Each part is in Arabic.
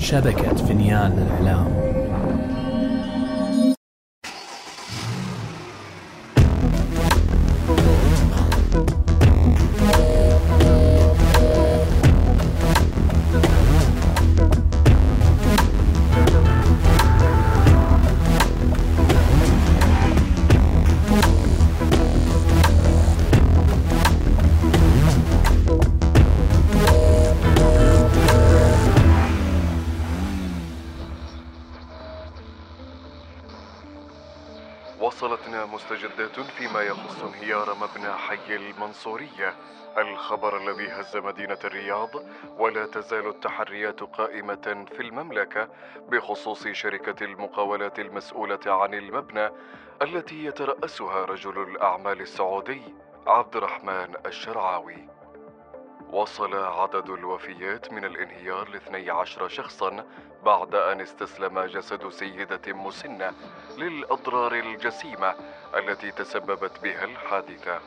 شبكة فنيان الإعلام وصلتنا مستجدات فيما يخص انهيار مبنى حي المنصورية. الخبر الذي هز مدينة الرياض ولا تزال التحريات قائمة في المملكة بخصوص شركة المقاولات المسؤولة عن المبنى التي يترأسها رجل الأعمال السعودي عبد الرحمن الشرعاوي. وصل عدد الوفيات من الانهيار لاثني عشر شخصا بعد أن استسلم جسد سيدة مسنة للأضرار الجسيمة التي تسببت بها الحادثة.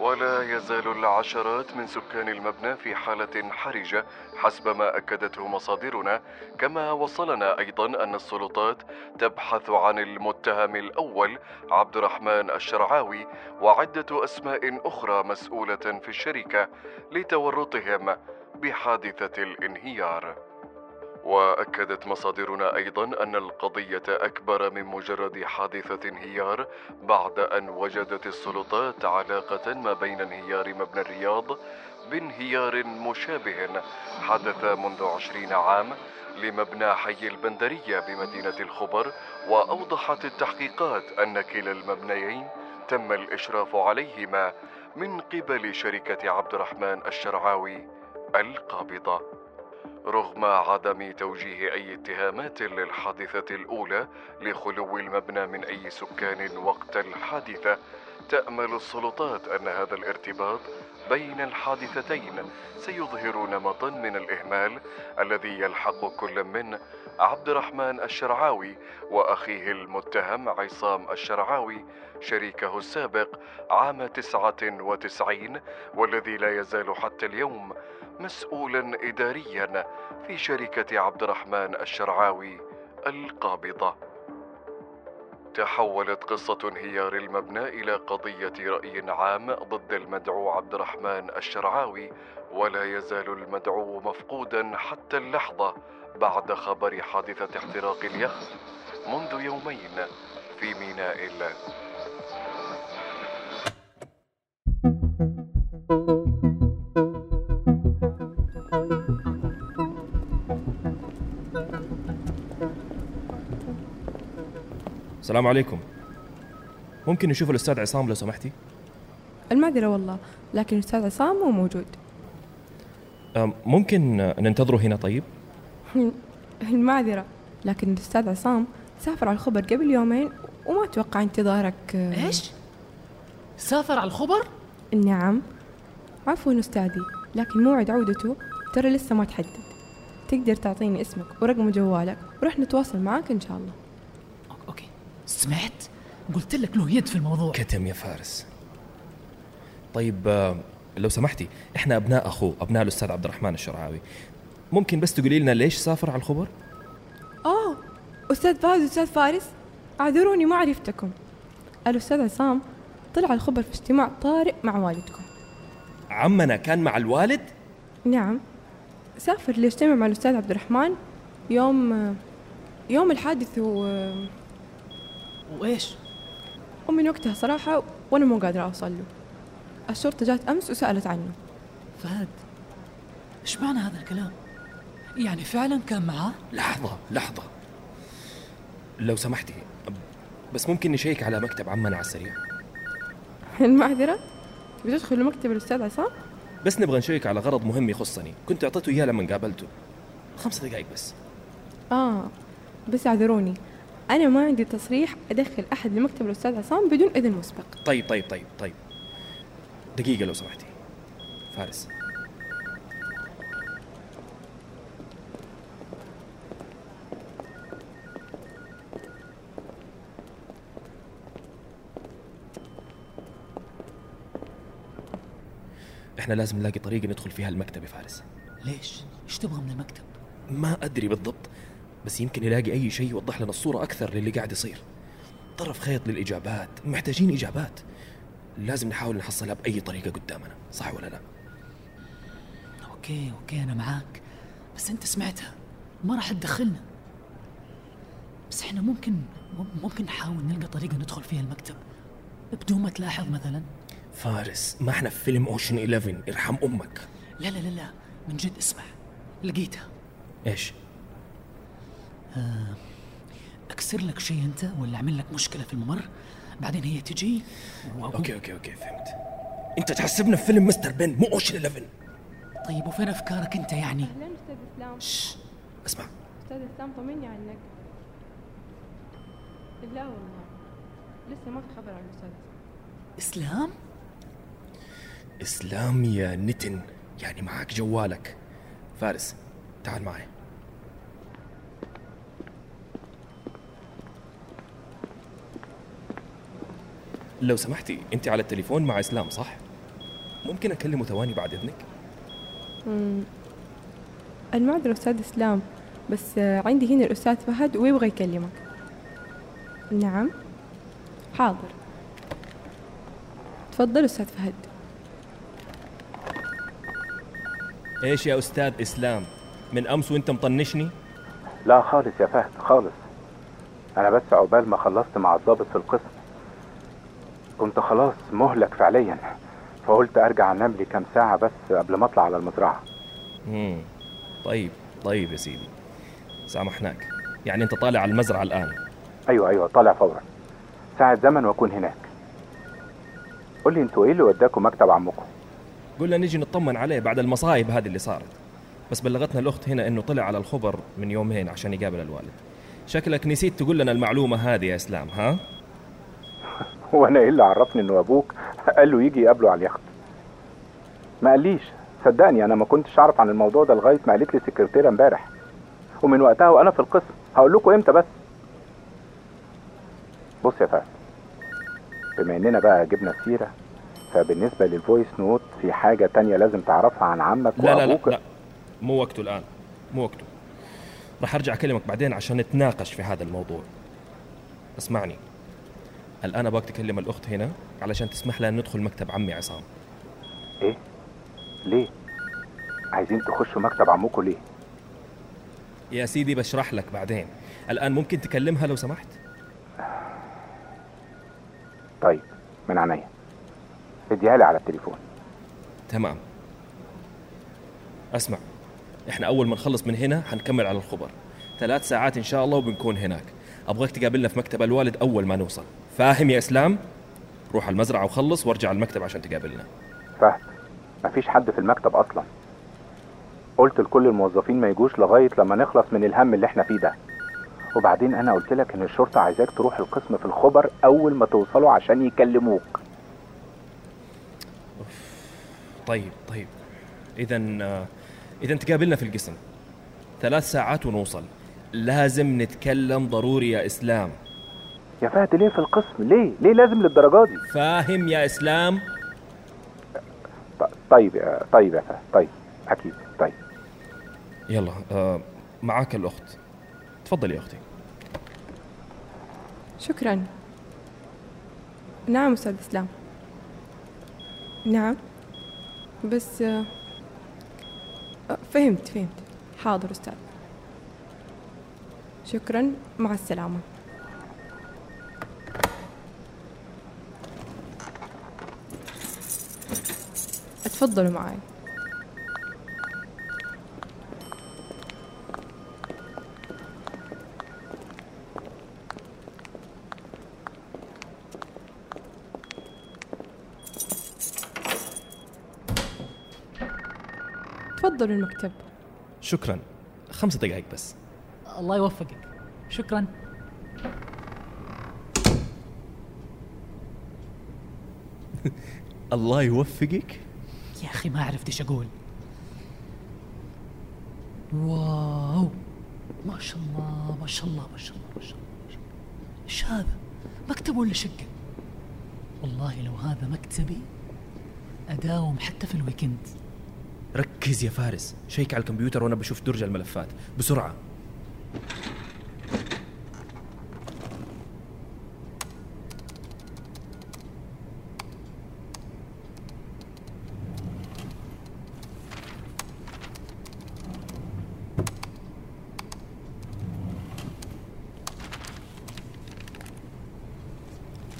ولا يزال العشرات من سكان المبنى في حالة حرجة حسب ما أكدته مصادرنا. كما وصلنا أيضا أن السلطات تبحث عن المتهم الأول عبد الرحمن الشرعاوي وعدة أسماء أخرى مسؤولة في الشركة لتورطهم بحادثة الانهيار. وأكدت مصادرنا أيضا أن القضية أكبر من مجرد حادثة انهيار بعد أن وجدت السلطات علاقة ما بين انهيار مبنى الرياض بانهيار مشابه حدث منذ عشرين عام لمبنى حي البندرية بمدينة الخبر وأوضحت التحقيقات أن كلا المبنيين تم الإشراف عليهما من قبل شركة عبد الرحمن الشرعاوي القابضة. رغم عدم توجيه أي اتهامات للحادثة الأولى لخلو المبنى من أي سكان وقت الحادثة تأمل السلطات أن هذا الارتباط بين الحادثتين. سيظهر نمطا من الإهمال الذي يلحق كل من عبد الرحمن الشرعاوي وأخيه المتهم عصام الشرعاوي شريكه السابق عام تسعة وتسعين والذي لا يزال حتى اليوم مسؤولا اداريا في شركة عبد الرحمن الشرعاوي القابضة. تحولت قصة انهيار المبنى إلى قضية رأي عام ضد المدعو عبد الرحمن الشرعاوي ولا يزال المدعو مفقودا حتى اللحظة بعد خبر حادثة احتراق اليخت منذ يومين في ميناء الله. السلام عليكم. ممكن نشوف الأستاذ عصام لو سمحتي؟ المعذرة والله لكن الأستاذ عصام مو موجود. ممكن ننتظره هنا طيب؟ المعذرة لكن الأستاذ عصام سافر على الخبر قبل يومين وما أتوقع انتظارك. إيش؟ سافر على الخبر؟ نعم. عفوا أستاذي لكن موعد عودته ترى لسه ما تحدد. تقدر تعطيني اسمك ورقم جوالك ورح نتواصل معاك إن شاء الله. سمعت؟ قلت لك له يد في الموضوع. كتم يا فارس. طيب آه، لو سمحتي إحنا أبناء أخوه أبناء الأستاذ عبد الرحمن الشرعاوي. ممكن بس تقولي لنا ليش سافر على الخبر؟ آه أستاذ فاز أستاذ فارس أعذروني ما عرفتكم. الأستاذ عصام طلع الخبر في اجتماع طارئ مع والدكم. عمنا كان مع الوالد؟ نعم. سافر ليجتمع مع الأستاذ عبد الرحمن يوم يوم الحادث و... وإيش؟ ومن وقتها صراحة وأنا مو قادرة أوصل له. الشرطة جات أمس وسألت عنه. فهد إيش معنى هذا الكلام؟ يعني فعلا كان معاه؟ لحظة لحظة. لو سمحتي بس ممكن نشيك على مكتب عمنا على السريع. المعذرة بتدخل مكتب الأستاذ عصام؟ بس نبغى نشيك على غرض مهم يخصني. كنت أعطيته إياه لما قابلته. خمس دقائق بس. آه بس اعذروني. أنا ما عندي تصريح أدخل أحد لمكتب الأستاذ عصام بدون إذن مسبق. طيب طيب طيب طيب. دقيقة لو سمحتي. فارس. إحنا لازم نلاقي طريقة ندخل فيها المكتب يا فارس. ليش؟ إيش تبغى من المكتب؟ ما أدري بالضبط. بس يمكن يلاقي أي شيء يوضح لنا الصورة أكثر للي قاعد يصير. طرف خيط للإجابات محتاجين إجابات. لازم نحاول نحصلها بأي طريقة قدامنا صح ولا لا؟ أوكي أوكي أنا معاك. بس أنت سمعتها ما راح تدخلنا. بس إحنا ممكن مم- ممكن نحاول نلقى طريقة ندخل فيها المكتب. بدون ما تلاحظ مثلا. فارس ما إحنا في فيلم أوشن 11 ارحم أمك. لا لا لا لا. من جد اسمع. لقيتها. إيش؟ أكسر لك شيء أنت ولا أعمل لك مشكلة في الممر؟ بعدين هي تجي وأقول أوكي أوكي أوكي فهمت. أنت تحسبنا في فيلم مستر بن مو أوشن 11 طيب وفين أفكارك أنت يعني؟ أهلا أستاذ إسلام. شش. اسمع. أستاذ إسلام طمني عنك. لا والله لسه ما في خبر عن الأستاذ. إسلام؟ إسلام يا نتن يعني معك جوالك. فارس تعال معي. لو سمحتي أنت على التليفون مع إسلام صح؟ ممكن أكلمه ثواني بعد إذنك؟ المعذرة أستاذ إسلام بس عندي هنا الأستاذ فهد ويبغى يكلمك. نعم. حاضر. تفضل أستاذ فهد. إيش يا أستاذ إسلام؟ من أمس وأنت مطنشني؟ لا خالص يا فهد خالص. أنا بس عقبال ما خلصت مع الضابط في القسم. كنت خلاص مهلك فعليا. فقلت أرجع انام لي كام ساعة بس قبل ما أطلع على المزرعة. امم طيب طيب يا سيدي. سامحناك. يعني أنت طالع على المزرعة الآن. أيوه أيوه طالع فورا. ساعة زمن وأكون هناك. قول لي أنتوا إيه اللي وداكم مكتب عمكم؟ قلنا نجي نطمن عليه بعد المصايب هذه اللي صارت. بس بلغتنا الأخت هنا إنه طلع على الخبر من يومين عشان يقابل الوالد. شكلك نسيت تقول لنا المعلومة هذه يا إسلام ها؟ هو أنا إيه اللي عرفني إنه أبوك. قال له يجي يقابله على اليخت. ما قاليش. صدقني أنا ما كنتش أعرف عن الموضوع ده لغاية ما قالت لي السكرتيره امبارح. ومن وقتها وأنا في القسم. هقول لكم إمتى بس. بص يا فهد. بما إننا بقى جبنا السيرة فبالنسبة لل voice note في حاجة تانية لازم تعرفها عن عمك لا لا لا, وأبوك. لا. مو وقته الآن. مو وقته. راح أرجع أكلمك بعدين عشان نتناقش في هذا الموضوع. اسمعني. الآن أبغاك تكلم الأخت هنا علشان تسمح لنا ندخل مكتب عمي عصام. إيه؟ ليه؟ عايزين تخشوا مكتب عمكم ليه؟ يا سيدي بشرح لك بعدين. الآن ممكن تكلمها لو سمحت؟ طيب من عينيا. اديها لي على التليفون. تمام. اسمع إحنا أول ما نخلص من هنا حنكمل على الخبر. ثلاث ساعات إن شاء الله وبنكون هناك. أبغاك تقابلنا في مكتب الوالد أول ما نوصل. فاهم يا إسلام؟ روح المزرعة وخلص وارجع المكتب عشان تقابلنا. فهد مفيش حد في المكتب أصلا. قلت لكل الموظفين ما يجوش لغاية لما نخلص من الهم اللي إحنا فيه ده. وبعدين أنا قلت لك إن الشرطة عايزاك تروح القسم في الخبر أول ما توصلوا عشان يكلموك. طيب طيب. اذا اذا تقابلنا في القسم. ثلاث ساعات ونوصل. لازم نتكلم ضروري يا إسلام. يا فهد ليه في القسم؟ ليه؟ ليه لازم للدرجة دي؟ فاهم يا إسلام؟ ط- طيب يا طيب يا فهد طيب أكيد طيب. يلا آه معاك الأخت. تفضلي يا أختي. شكرا. نعم أستاذ إسلام. نعم. بس آه، آه، فهمت فهمت. حاضر أستاذ. شكرا مع السلامة. اتفضلوا معي تفضلوا المكتب. شكرا. خمس دقائق بس. الله يوفقك. شكرا. الله يوفقك. يا أخي ما عرفت إيش أقول. واو. ما شاء الله ما شاء الله ما شاء الله ما شاء الله. إيش هذا؟ مكتب ولا شقة؟ والله لو هذا مكتبي أداوم حتى في الويكند. ركز يا فارس. شيك على الكمبيوتر وأنا بشوف درج الملفات. بسرعة.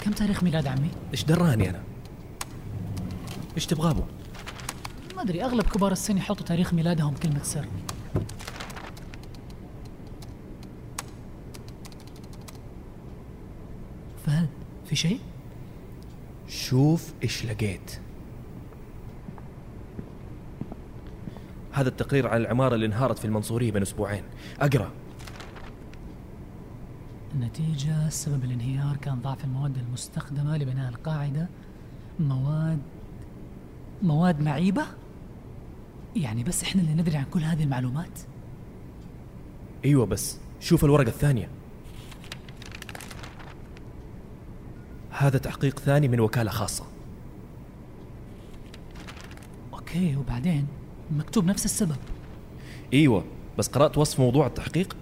كم تاريخ ميلاد عمي؟ إيش دراني أنا؟ إيش تبغى أبو؟ ما أدري أغلب كبار السن يحطوا تاريخ ميلادهم كلمة سر. فهد في شيء؟ شوف إيش لقيت. هذا التقرير على العمارة اللي انهارت في المنصورية بين أسبوعين. أقرأ. النتيجة سبب الانهيار كان ضعف المواد المستخدمة لبناء القاعدة. مواد مواد معيبة؟ يعني بس إحنا اللي ندري عن كل هذه المعلومات؟ أيوة بس شوف الورقة الثانية. هذا تحقيق ثاني من وكالة خاصة. أوكي وبعدين؟ مكتوب نفس السبب. أيوة بس قرأت وصف موضوع التحقيق؟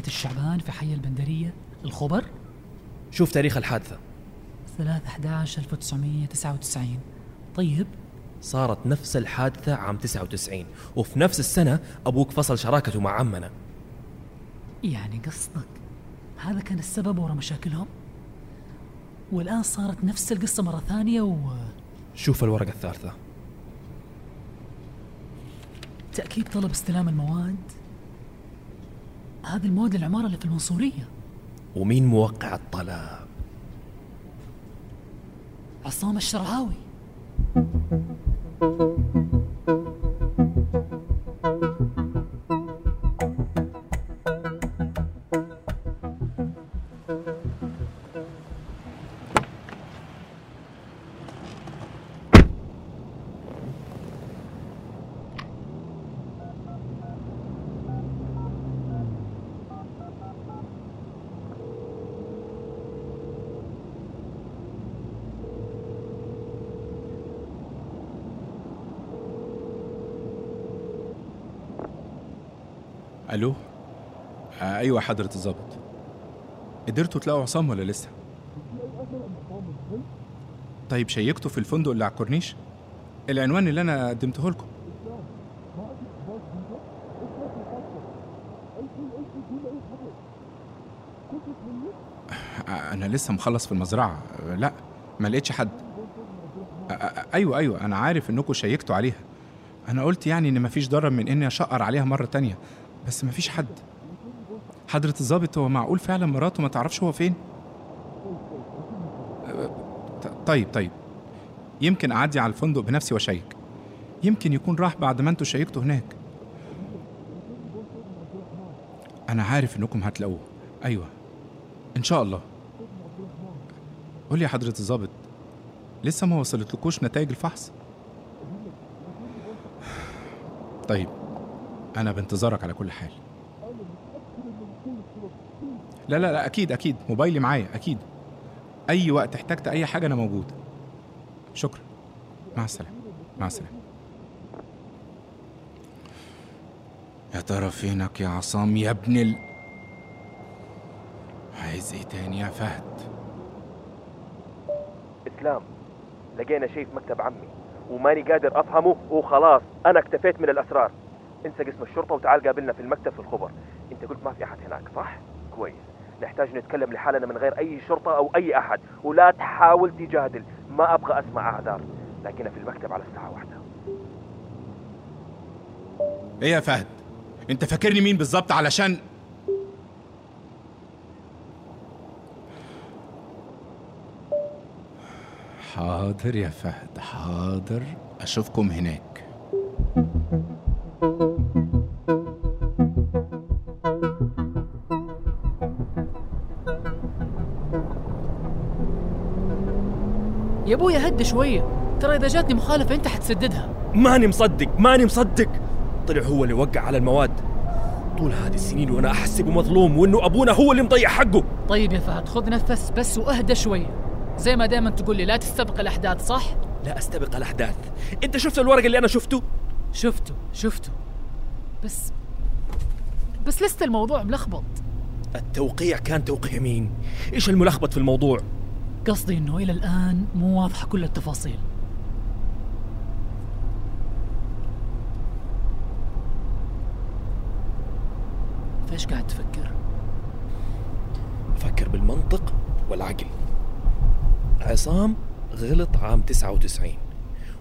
بناية الشعبان في حي البندرية الخبر؟ شوف تاريخ الحادثة. 3 11 1999 طيب. صارت نفس الحادثة عام 99 وفي نفس السنة أبوك فصل شراكته مع عمنا. يعني قصدك هذا كان السبب ورا مشاكلهم؟ والآن صارت نفس القصة مرة ثانية و شوف الورقة الثالثة. تأكيد طلب استلام المواد؟ هذه المواد للعمارة اللي في المنصورية. ومين موقع الطلب؟ عصام الشرعاوي. ألو؟ آه أيوه حضرة الظابط قدرتوا تلاقوا عصام ولا لسه؟ طيب شيكتوا في الفندق اللي على الكورنيش؟ العنوان اللي أنا قدمته لكم. آه، أنا لسه مخلص في المزرعة. آه، لا ما لقيتش حد. أيوه أيوه أنا عارف إنكم شيكتوا عليها. أنا قلت يعني إن مفيش ضرر من إني أشقر عليها مرة تانية. بس مفيش حد. حضرة الظابط هو معقول فعلا مراته ما تعرفش هو فين؟ أه، طيب طيب. يمكن أعدي على الفندق بنفسي وأشيك. يمكن يكون راح بعد ما أنتوا شيكتوا هناك. أنا عارف إنكم هتلاقوه. أيوه. إن شاء الله. قول لي يا حضرة الظابط لسه ما وصلتلكوش نتائج الفحص؟ طيب. أنا بانتظارك على كل حال. لا لا لا أكيد أكيد. موبايلي معايا أكيد. أي وقت احتجت أي حاجة أنا موجود. شكرا. مع السلامة. مع السلامة. يا ترى فينك يا عصام؟ يا ابن ال عايز إيه تاني يا فهد؟ إسلام. لقينا شيء في مكتب عمي. وماني قادر أفهمه وخلاص أنا اكتفيت من الأسرار. انسى قسم الشرطة وتعال قابلنا في المكتب في الخبر. انت قلت ما في أحد هناك صح؟ كويس. نحتاج نتكلم لحالنا من غير أي شرطة أو أي أحد ولا تحاول تجادل. ما أبغى أسمع أعذار. لكن في المكتب على الساعة واحدة. إيه يا فهد؟ أنت فاكرني مين بالظبط علشان؟ حاضر يا فهد حاضر. أشوفكم هناك. يا أبويا هد شوية. ترى إذا جاتني مخالفة أنت حتسددها. ماني مصدق ماني مصدق. طلع هو اللي وقع على المواد. طول هذه السنين وأنا احسبه مظلوم وإنه أبونا هو اللي مضيع حقه. طيب يا فهد خذ نفس بس وأهدى شوية. زي ما دائما تقول لي لا تستبق الأحداث صح؟ لا أستبق الأحداث. أنت شفت الورق اللي أنا شفته؟ شفته شفته. بس بس لسه الموضوع ملخبط. التوقيع كان توقيع مين؟ إيش الملخبط في الموضوع؟ قصدي إنه إلى الآن مو واضحة كل التفاصيل. فإيش قاعد تفكر؟ فكر بالمنطق والعقل. عصام غلط عام 99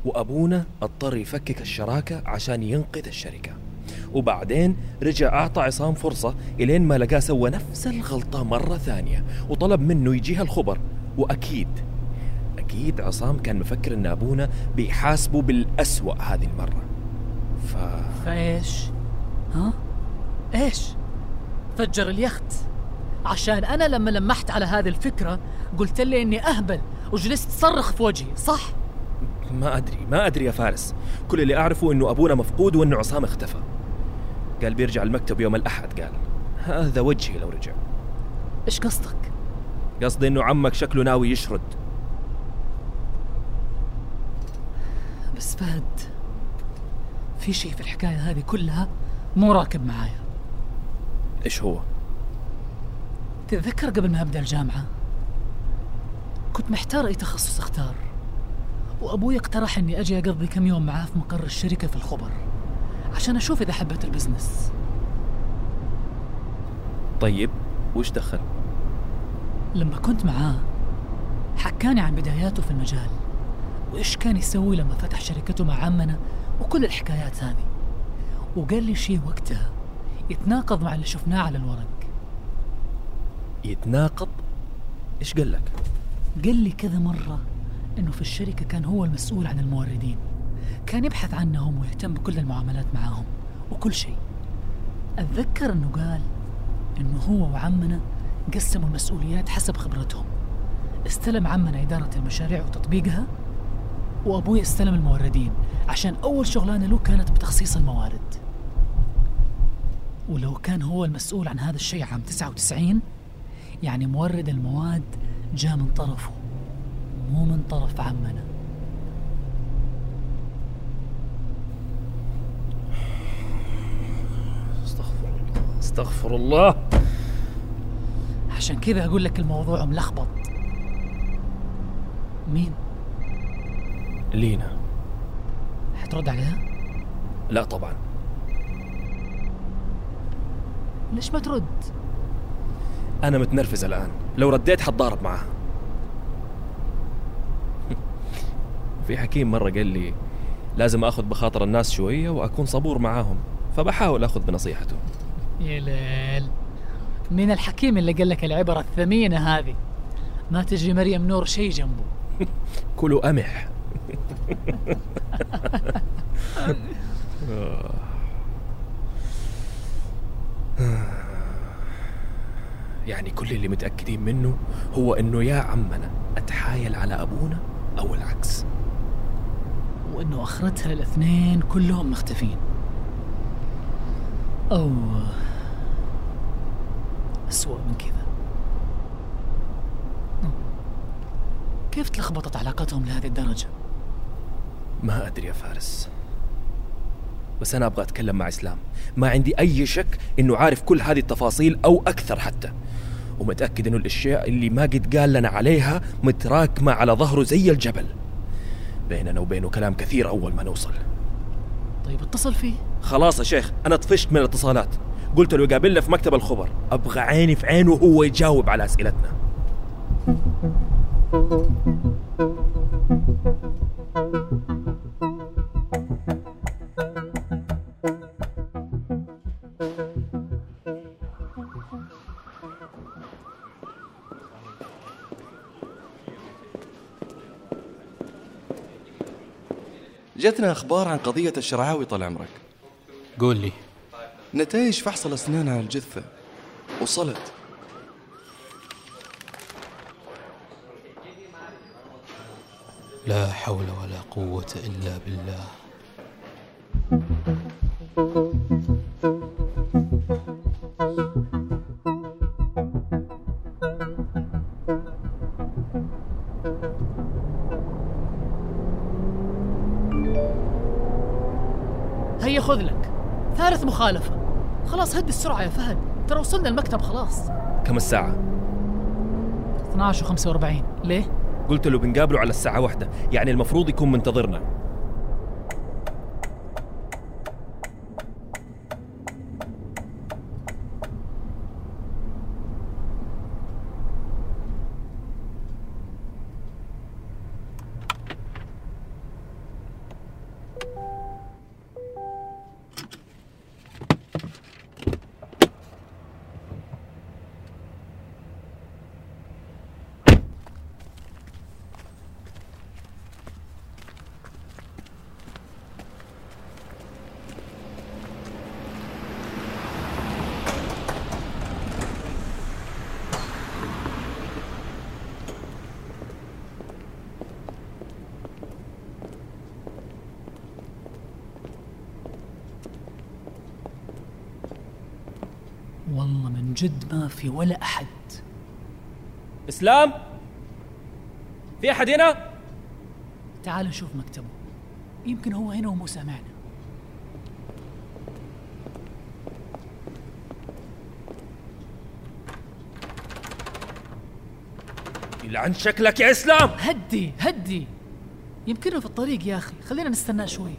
وأبونا اضطر يفكك الشراكة عشان ينقذ الشركة. وبعدين رجع أعطى عصام فرصة إلين ما لقاه سوى نفس الغلطة مرة ثانية وطلب منه يجيها الخبر. وأكيد أكيد عصام كان مفكر إن أبونا بيحاسبه بالأسوأ هذه المرة ف... فإيش؟ ها؟ إيش؟ فجر اليخت عشان أنا لما لمحت على هذه الفكرة قلت لي إني أهبل وجلست تصرخ في وجهي صح؟ ما أدري ما أدري يا فارس كل اللي أعرفه إنه أبونا مفقود وإنه عصام اختفى قال بيرجع المكتب يوم الأحد قال هذا وجهي لو رجع إيش قصدك؟ قصدي إنه عمك شكله ناوي يشرد. بس فهد في شيء في الحكاية هذه كلها مو راكب معايا. إيش هو؟ تتذكر قبل ما أبدأ الجامعة؟ كنت محتار أي تخصص أختار. وأبوي اقترح إني أجي أقضي كم يوم معاه في مقر الشركة في الخبر عشان أشوف إذا حبيت البزنس. طيب وش دخل؟ لما كنت معاه حكاني عن بداياته في المجال وإيش كان يسوي لما فتح شركته مع عمنا وكل الحكايات هذه وقال لي شيء وقتها يتناقض مع اللي شفناه على الورق يتناقض؟ إيش قال لك؟ قال لي كذا مرة إنه في الشركة كان هو المسؤول عن الموردين كان يبحث عنهم ويهتم بكل المعاملات معاهم وكل شيء أتذكر إنه قال إنه هو وعمنا قسموا المسؤوليات حسب خبرتهم. استلم عمنا إدارة المشاريع وتطبيقها وأبوي استلم الموردين عشان أول شغلانة له كانت بتخصيص الموارد. ولو كان هو المسؤول عن هذا الشيء عام 99 يعني مورد المواد جاء من طرفه مو من طرف عمنا. استغفر الله. استغفر الله. عشان كذا أقول لك الموضوع ملخبط. مين؟ لينا. حترد عليها؟ لا طبعا. ليش ما ترد؟ أنا متنرفز الآن. لو رديت حتضارب معاها. في حكيم مرة قال لي لازم أخذ بخاطر الناس شوية وأكون صبور معاهم فبحاول أخذ بنصيحته. يا ليل. من الحكيم اللي قال لك العبرة الثمينة هذه. ما تجي مريم نور شيء جنبه. كلوا قمح يعني كل اللي متأكدين منه هو إنه يا عمنا أتحايل على أبونا أو العكس. وإنه آخرتها الأثنين كلهم مختفين. أو أسوأ من كذا. كيف تلخبطت علاقتهم لهذه الدرجة؟ ما أدري يا فارس. بس أنا أبغى أتكلم مع إسلام. ما عندي أي شك إنه عارف كل هذه التفاصيل أو أكثر حتى. ومتأكد إنه الأشياء اللي ما قد قال لنا عليها متراكمة على ظهره زي الجبل. بيننا وبينه كلام كثير أول ما نوصل. طيب اتصل فيه. خلاص يا شيخ أنا طفشت من الاتصالات. قلت له يقابلنا في مكتب الخبر. أبغى عيني في عينه وهو يجاوب على أسئلتنا. جتنا أخبار عن قضية الشرعاوي طال عمرك. قول لي. نتائج فحص الأسنان على الجثة. وصلت. لا حول ولا قوة إلا بالله. هيا خذ لك. ثالث مخالفة. خلاص هدي السرعة يا فهد. ترى وصلنا المكتب خلاص. كم الساعة؟ 12 و45 ليه؟ قلت له بنقابله على الساعة واحدة. يعني المفروض يكون منتظرنا والله من جد ما في ولا أحد. إسلام؟ في أحد هنا؟ تعال نشوف مكتبه. يمكن هو هنا ومو سامعنا. يلعن شكلك يا إسلام. هدي هدي. يمكنه في الطريق يا أخي. خلينا نستناه شوي.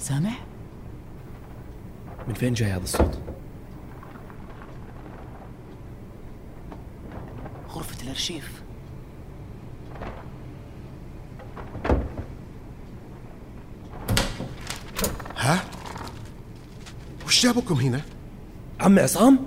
سامع؟ من فين جاي هذا الصوت؟ غرفة الأرشيف ها؟ وش جابكم هنا؟ عم عصام؟